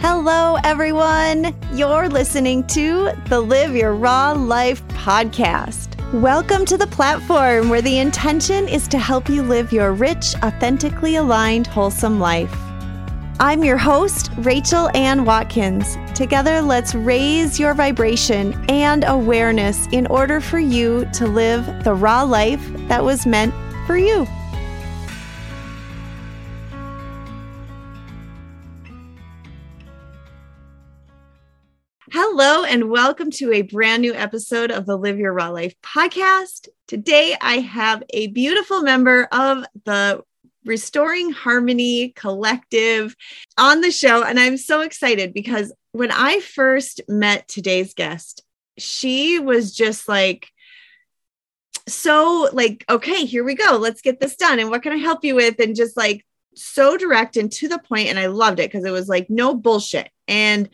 Hello, everyone. You're listening to the Live Your Raw Life podcast. Welcome to the platform where the intention is to help you live your rich, authentically aligned, wholesome life. I'm your host, Rachel Ann Watkins. Together, let's raise your vibration and awareness in order for you to live the raw life that was meant for you. Hello, and welcome to a brand new episode of the Live Your Raw Life podcast. Today, I have a beautiful member of the Restoring Harmony Collective on the show. And I'm so excited because when I first met today's guest, she was just like, so like, okay, here we go. Let's get this done. And what can I help you with? And just like so direct and to the. And I loved it because it was like no bullshit. And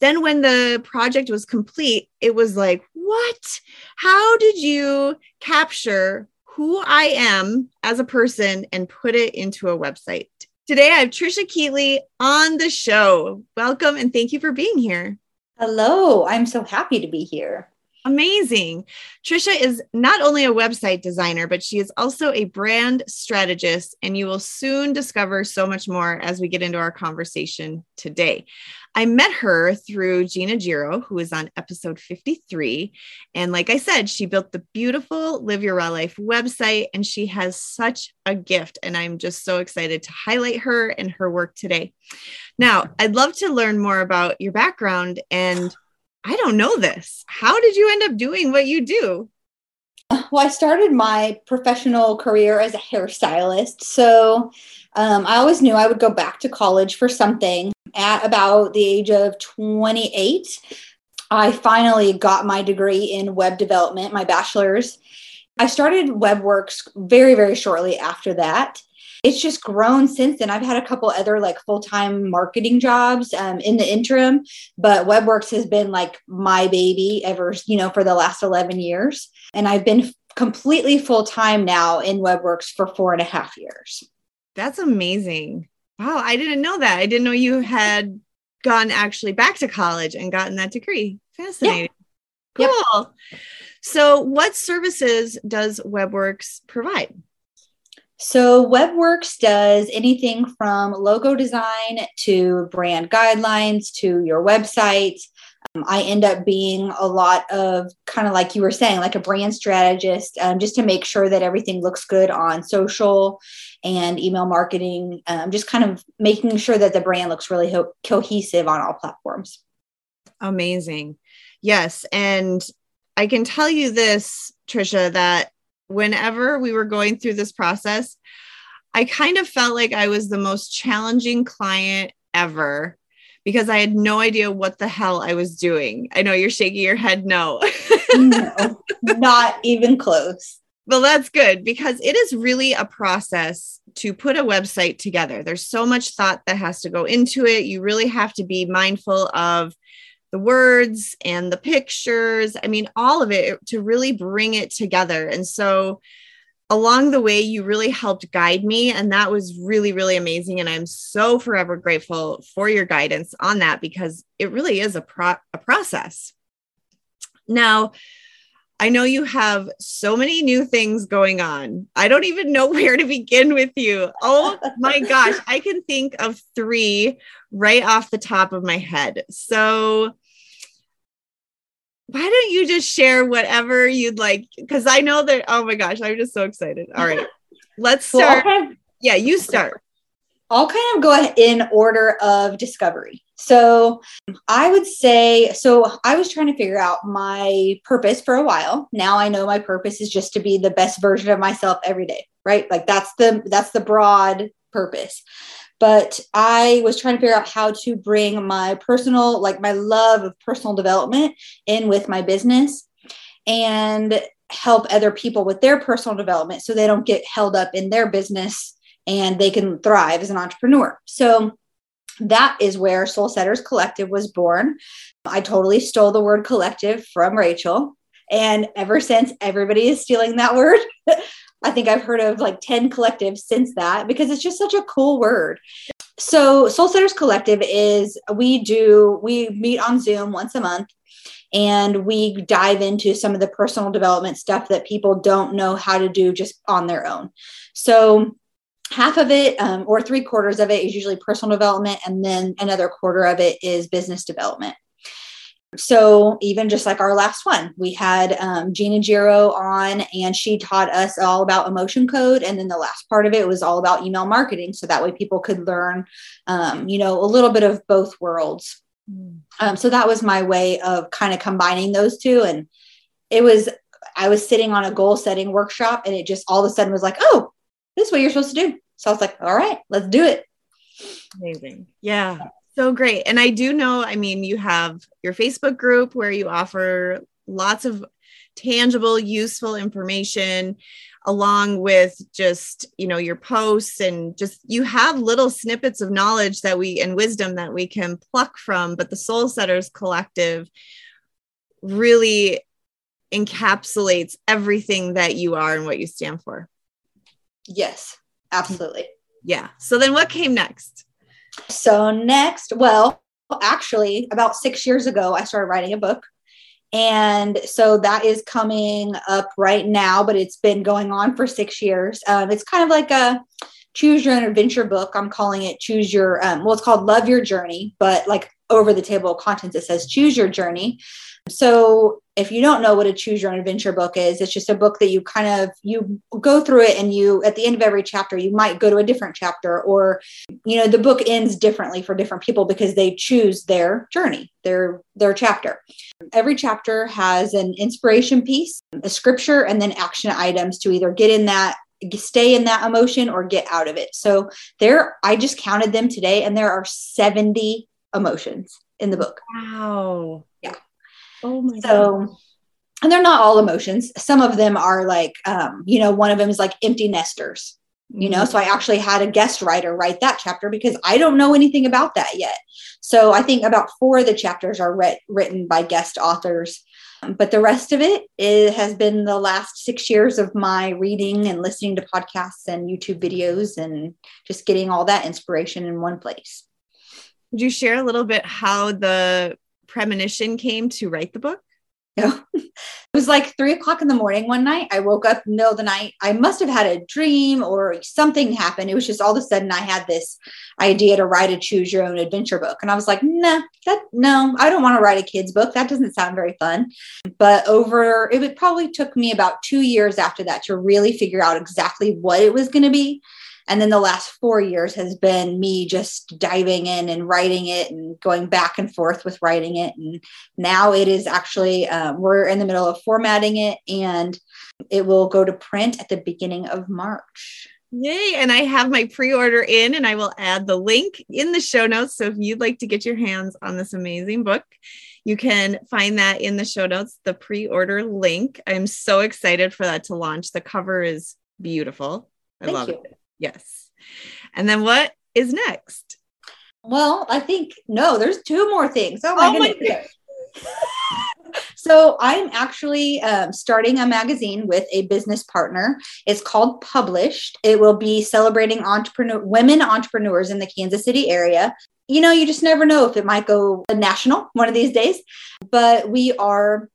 then when the project was complete, it was like, what? How did you capture who I am as a person and put it into a website? Today, I have Trisha Keatley on the show. Welcome and thank you for being here. Hello, I'm so happy to be here. Amazing. Trisha is not only a website designer, but she is also a brand strategist, and you will soon discover so much more as we get into our conversation today. I met her through Gina Giro, who is on episode 53. And like I said, she built the beautiful Live Your Raw Life website, and she has such a gift. And I'm just so excited to highlight her and her work today. Now, I'd love to learn more about your background and I don't know this. How did you end up doing what you do? Well, I started my professional career as a hairstylist. So um, I always knew I would go back to college for something. At about the age of 28, I finally got my degree in web development, my bachelor's. I started WebWorx very, very shortly after that it's just grown since then. I've had a couple other like full time marketing jobs um, in the interim, but WebWorx has been like my baby ever, you know, for the last 11 years. And I've been completely full time now in WebWorx for four and a half years. That's amazing. Wow. I didn't know that. I didn't know you had gone actually back to college and gotten that degree. Fascinating. Yeah. Cool. Yep. So, what services does WebWorx provide? So, WebWorx does anything from logo design to brand guidelines to your website. Um, I end up being a lot of kind of like you were saying, like a brand strategist, um, just to make sure that everything looks good on social and email marketing, um, just kind of making sure that the brand looks really ho- cohesive on all platforms. Amazing. Yes. And I can tell you this, Trisha, that whenever we were going through this process, I kind of felt like I was the most challenging client ever because I had no idea what the hell I was doing. I know you're shaking your head no. no, not even close. Well, that's good because it is really a process to put a website together. There's so much thought that has to go into it. You really have to be mindful of the words and the pictures. I mean, all of it to really bring it together. And so, along the way, you really helped guide me. And that was really, really amazing. And I'm so forever grateful for your guidance on that because it really is a, pro- a process. Now, I know you have so many new things going on. I don't even know where to begin with you. Oh my gosh, I can think of three right off the top of my head. So, why don't you just share whatever you'd like? Because I know that, oh my gosh, I'm just so excited. All right, let's start. Well, yeah, you start. I'll kind of go in order of discovery. So I would say, so I was trying to figure out my purpose for a while. Now I know my purpose is just to be the best version of myself every day, right? Like that's the that's the broad purpose. But I was trying to figure out how to bring my personal, like my love of personal development in with my business and help other people with their personal development so they don't get held up in their business and they can thrive as an entrepreneur. So that is where Soul Setters Collective was born. I totally stole the word collective from Rachel. And ever since, everybody is stealing that word. I think I've heard of like 10 collectives since that because it's just such a cool word. So Soul Setters Collective is we do we meet on Zoom once a month and we dive into some of the personal development stuff that people don't know how to do just on their own. So half of it um, or three quarters of it is usually personal development and then another quarter of it is business development so even just like our last one we had um, gina giro on and she taught us all about emotion code and then the last part of it was all about email marketing so that way people could learn um, you know a little bit of both worlds mm. um, so that was my way of kind of combining those two and it was i was sitting on a goal setting workshop and it just all of a sudden was like oh this is what you're supposed to do so i was like all right let's do it amazing yeah so great. And I do know, I mean, you have your Facebook group where you offer lots of tangible, useful information along with just, you know, your posts and just you have little snippets of knowledge that we and wisdom that we can pluck from, but the Soul Setters Collective really encapsulates everything that you are and what you stand for. Yes, absolutely. Yeah. So then what came next? So, next, well, actually, about six years ago, I started writing a book. And so that is coming up right now, but it's been going on for six years. Um, it's kind of like a choose your own adventure book. I'm calling it choose your, um, well, it's called Love Your Journey, but like over the table of contents, it says choose your journey. So if you don't know what a choose your own adventure book is, it's just a book that you kind of you go through it and you at the end of every chapter you might go to a different chapter or you know the book ends differently for different people because they choose their journey, their their chapter. Every chapter has an inspiration piece, a scripture and then action items to either get in that stay in that emotion or get out of it. So there I just counted them today and there are 70 emotions in the book. Wow. Yeah. Oh my so, God. and they're not all emotions. Some of them are like, um, you know, one of them is like empty nesters, you know. Mm-hmm. So I actually had a guest writer write that chapter because I don't know anything about that yet. So I think about four of the chapters are re- written by guest authors. But the rest of it, it has been the last six years of my reading and listening to podcasts and YouTube videos and just getting all that inspiration in one place. Would you share a little bit how the premonition came to write the book? It was like three o'clock in the morning one night. I woke up middle of the night. I must have had a dream or something happened. It was just all of a sudden I had this idea to write a choose your own adventure book. And I was like, nah, that no, I don't want to write a kid's book. That doesn't sound very fun. But over it probably took me about two years after that to really figure out exactly what it was going to be. And then the last four years has been me just diving in and writing it and going back and forth with writing it. And now it is actually, um, we're in the middle of formatting it and it will go to print at the beginning of March. Yay. And I have my pre order in, and I will add the link in the show notes. So if you'd like to get your hands on this amazing book, you can find that in the show notes, the pre order link. I'm so excited for that to launch. The cover is beautiful. I Thank love you. it. Yes. And then what is next? Well, I think no, there's two more things. Oh my, oh goodness. my goodness. so I'm actually um, starting a magazine with a business partner. It's called Published. It will be celebrating entrepreneur women entrepreneurs in the Kansas City area. You know, you just never know if it might go national one of these days. But we are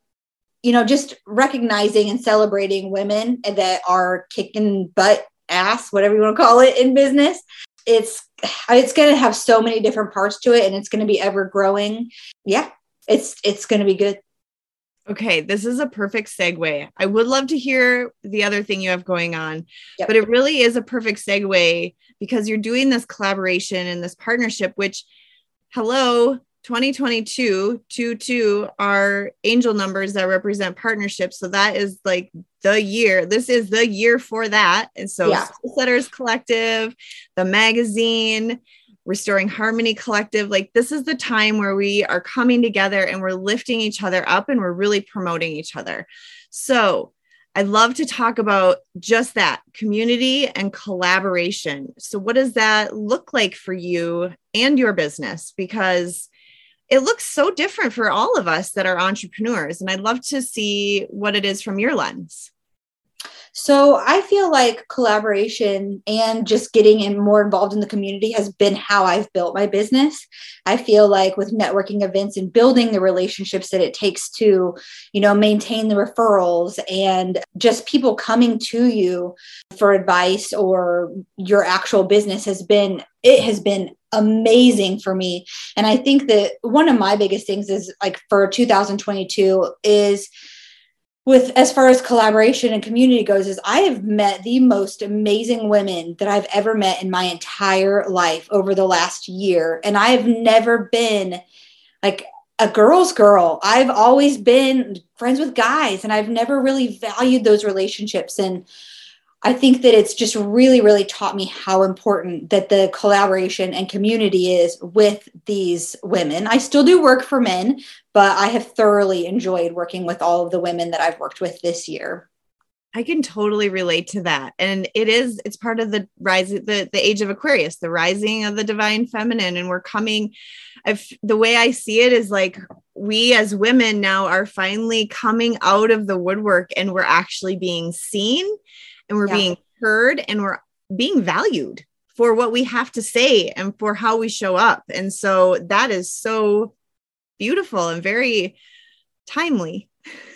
you know, just recognizing and celebrating women that are kicking butt ass, whatever you want to call it in business. It's it's going to have so many different parts to it and it's going to be ever growing. Yeah. It's it's going to be good. Okay, this is a perfect segue. I would love to hear the other thing you have going on, yep. but it really is a perfect segue because you're doing this collaboration and this partnership, which, hello, 2022 22 are angel numbers that represent partnerships. So that is like the year. This is the year for that. And so yeah. Setters Collective, the magazine, Restoring Harmony Collective, like this is the time where we are coming together and we're lifting each other up and we're really promoting each other. So I'd love to talk about just that community and collaboration. So, what does that look like for you and your business? Because it looks so different for all of us that are entrepreneurs. And I'd love to see what it is from your lens. So I feel like collaboration and just getting in more involved in the community has been how I've built my business. I feel like with networking events and building the relationships that it takes to, you know, maintain the referrals and just people coming to you for advice or your actual business has been it has been amazing for me. And I think that one of my biggest things is like for 2022 is with as far as collaboration and community goes is i have met the most amazing women that i've ever met in my entire life over the last year. And i've never been like a girl's girl. I've always been friends with guys and i've never really valued those relationships. And I think that it's just really, really taught me how important that the collaboration and community is with these women. I still do work for men, but I have thoroughly enjoyed working with all of the women that I've worked with this year. I can totally relate to that. And it is, it's part of the rise, the, the age of Aquarius, the rising of the divine feminine. And we're coming, I've, the way I see it is like we as women now are finally coming out of the woodwork and we're actually being seen and we're yeah. being heard and we're being valued for what we have to say and for how we show up. And so that is so beautiful and very timely.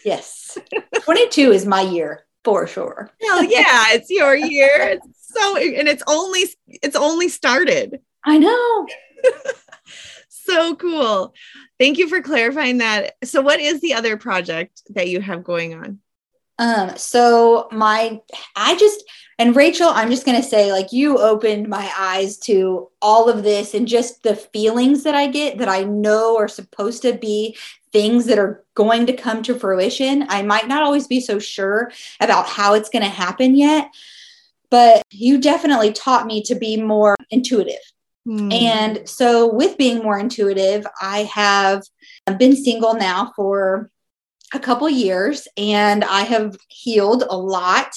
Yes. 22 is my year for sure. Hell yeah, it's your year. It's so and it's only it's only started. I know. so cool. Thank you for clarifying that. So what is the other project that you have going on? Um, so my, I just, and Rachel, I'm just going to say, like, you opened my eyes to all of this and just the feelings that I get that I know are supposed to be things that are going to come to fruition. I might not always be so sure about how it's going to happen yet, but you definitely taught me to be more intuitive. Hmm. And so, with being more intuitive, I have been single now for a couple years and I have healed a lot.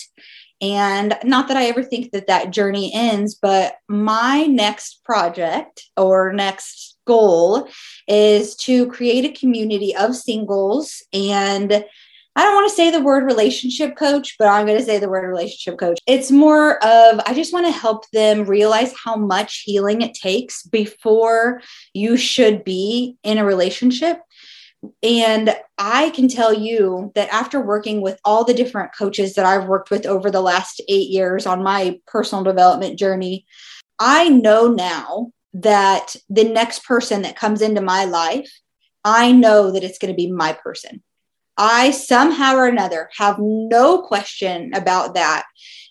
And not that I ever think that that journey ends, but my next project or next goal is to create a community of singles. And I don't want to say the word relationship coach, but I'm going to say the word relationship coach. It's more of, I just want to help them realize how much healing it takes before you should be in a relationship and I can tell you that after working with all the different coaches that I've worked with over the last eight years on my personal development journey, I know now that the next person that comes into my life, I know that it's going to be my person. I somehow or another have no question about that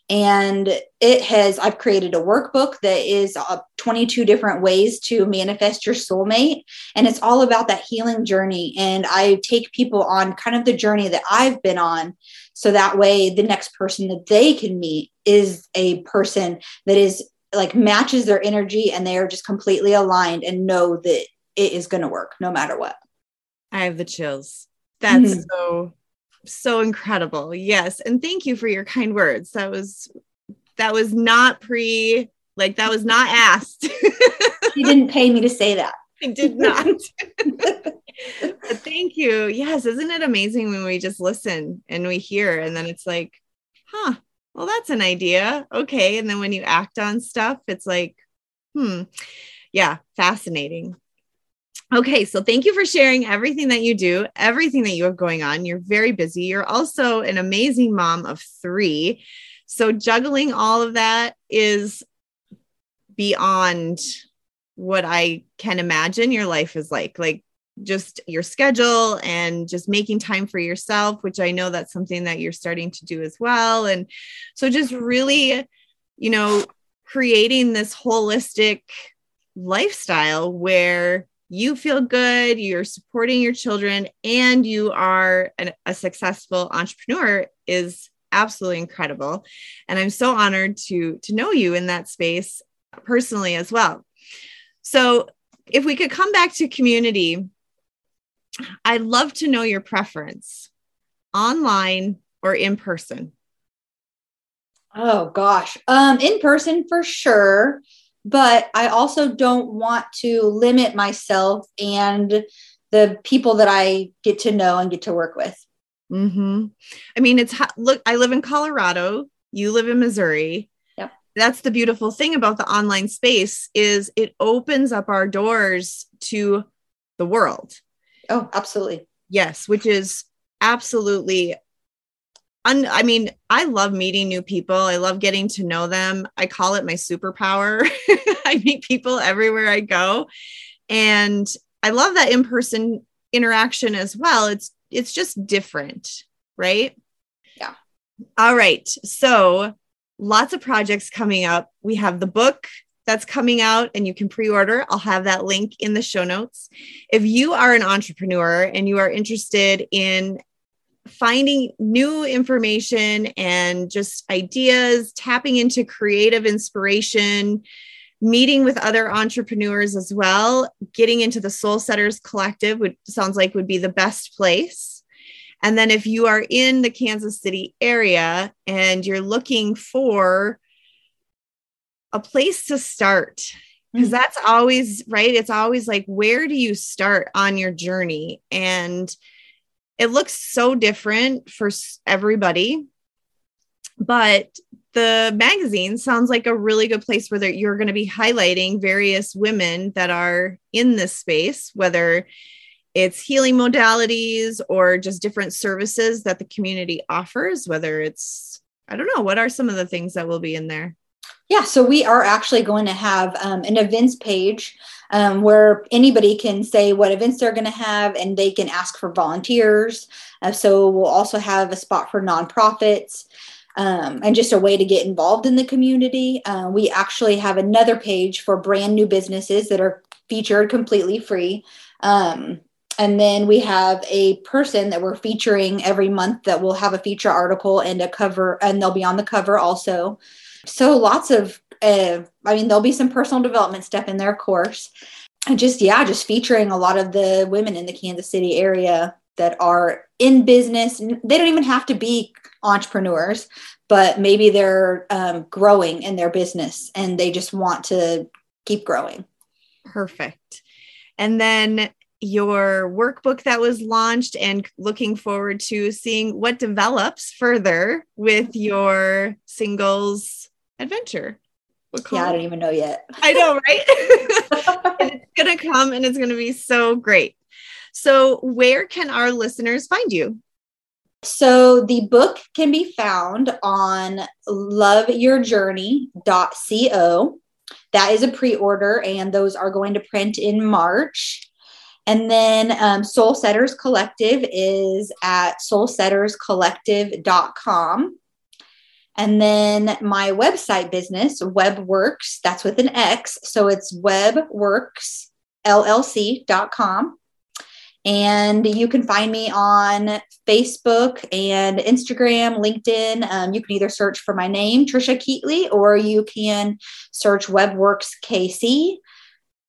and it has i've created a workbook that is uh, 22 different ways to manifest your soulmate. And it's all about that healing journey. And i take people on kind of the journey that i've been on. So that way the next person that they can meet is a person that is like matches their energy and they are just completely aligned and know that it is going to work no matter what. I have the chills. That's mm-hmm. so so incredible. Yes. And thank you for your kind words. That was that was not pre like that was not asked. you didn't pay me to say that. I did not. but thank you. Yes, isn't it amazing when we just listen and we hear and then it's like, huh, well, that's an idea. Okay. And then when you act on stuff, it's like, hmm, yeah, fascinating. Okay, so thank you for sharing everything that you do, everything that you have going on. You're very busy. You're also an amazing mom of three. So, juggling all of that is beyond what I can imagine your life is like. Like, just your schedule and just making time for yourself, which I know that's something that you're starting to do as well. And so, just really, you know, creating this holistic lifestyle where you feel good, you're supporting your children, and you are an, a successful entrepreneur is absolutely incredible. And I'm so honored to to know you in that space personally as well. So, if we could come back to community, I'd love to know your preference online or in person. Oh gosh. Um in person for sure but I also don't want to limit myself and the people that I get to know and get to work with. Mm-hmm. I mean, it's look, I live in Colorado, you live in Missouri. Yep. That's the beautiful thing about the online space is it opens up our doors to the world. Oh, absolutely. Yes, which is absolutely un- I mean, I love meeting new people. I love getting to know them. I call it my superpower. I meet people everywhere I go. And I love that in-person interaction as well. It's it's just different, right? Yeah. All right. So, lots of projects coming up. We have the book that's coming out and you can pre-order. I'll have that link in the show notes. If you are an entrepreneur and you are interested in finding new information and just ideas, tapping into creative inspiration, meeting with other entrepreneurs as well, getting into the Soul Setters Collective would sounds like would be the best place. And then if you are in the Kansas City area and you're looking for a place to start, because mm-hmm. that's always right. It's always like, where do you start on your journey? And it looks so different for everybody. But the magazine sounds like a really good place where you're going to be highlighting various women that are in this space, whether it's healing modalities or just different services that the community offers, whether it's, I don't know, what are some of the things that will be in there? Yeah, so we are actually going to have um, an events page um, where anybody can say what events they're going to have and they can ask for volunteers. Uh, so we'll also have a spot for nonprofits um, and just a way to get involved in the community. Uh, we actually have another page for brand new businesses that are featured completely free. Um, and then we have a person that we're featuring every month that will have a feature article and a cover, and they'll be on the cover also. So lots of, uh, I mean, there'll be some personal development stuff in there, of course. And just, yeah, just featuring a lot of the women in the Kansas City area that are in business. They don't even have to be entrepreneurs, but maybe they're um, growing in their business and they just want to keep growing. Perfect. And then your workbook that was launched and looking forward to seeing what develops further with your singles adventure. Yeah, I don't even know yet. I know, right? it's going to come and it's going to be so great. So, where can our listeners find you? So, the book can be found on loveyourjourney.co. That is a pre order, and those are going to print in March. And then um, Soul Setters Collective is at soulsetterscollective.com. And then my website business, WebWorx, that's with an X. So it's webworxllc.com. And you can find me on Facebook and Instagram, LinkedIn. Um, you can either search for my name, Trisha Keatley, or you can search WebWorx KC,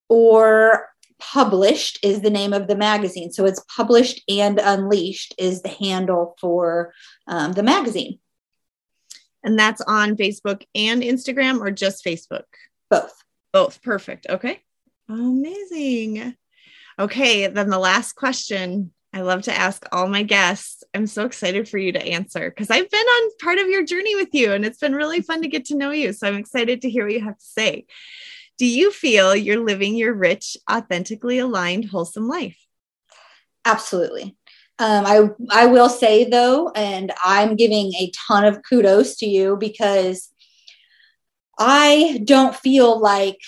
or Published is the name of the magazine. So it's Published and Unleashed is the handle for um, the magazine. And that's on Facebook and Instagram, or just Facebook? Both. Both. Perfect. Okay. Amazing. Okay, then the last question I love to ask all my guests. I'm so excited for you to answer because I've been on part of your journey with you and it's been really fun to get to know you. So I'm excited to hear what you have to say. Do you feel you're living your rich, authentically aligned, wholesome life? Absolutely. Um, I I will say though, and I'm giving a ton of kudos to you because I don't feel like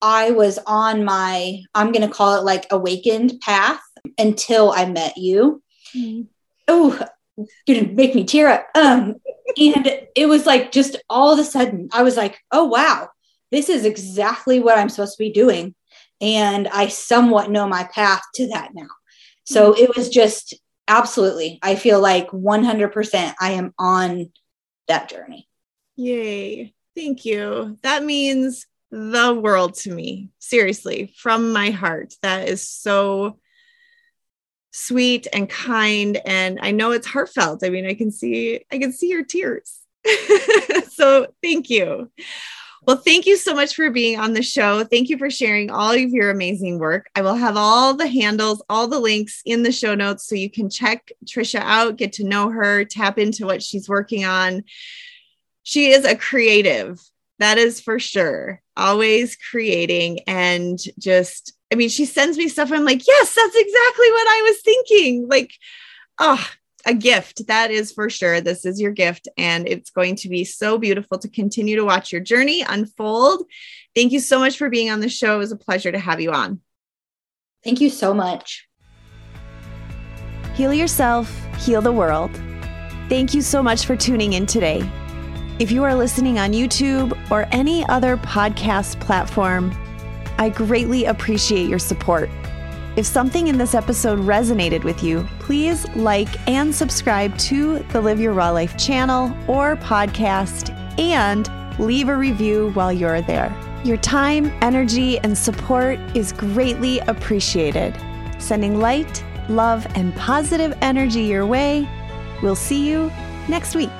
I was on my, I'm going to call it like awakened path until I met you. Mm-hmm. Oh, gonna make me tear up. Um, and it was like just all of a sudden, I was like, oh, wow, this is exactly what I'm supposed to be doing. And I somewhat know my path to that now. So mm-hmm. it was just absolutely, I feel like 100% I am on that journey. Yay. Thank you. That means the world to me. Seriously, from my heart. That is so sweet and kind and I know it's heartfelt. I mean, I can see I can see your tears. so, thank you. Well, thank you so much for being on the show. Thank you for sharing all of your amazing work. I will have all the handles, all the links in the show notes so you can check Trisha out, get to know her, tap into what she's working on. She is a creative, that is for sure. Always creating and just, I mean, she sends me stuff. I'm like, yes, that's exactly what I was thinking. Like, oh, a gift. That is for sure. This is your gift. And it's going to be so beautiful to continue to watch your journey unfold. Thank you so much for being on the show. It was a pleasure to have you on. Thank you so much. Heal yourself, heal the world. Thank you so much for tuning in today. If you are listening on YouTube or any other podcast platform, I greatly appreciate your support. If something in this episode resonated with you, please like and subscribe to the Live Your Raw Life channel or podcast and leave a review while you're there. Your time, energy, and support is greatly appreciated. Sending light, love, and positive energy your way. We'll see you next week.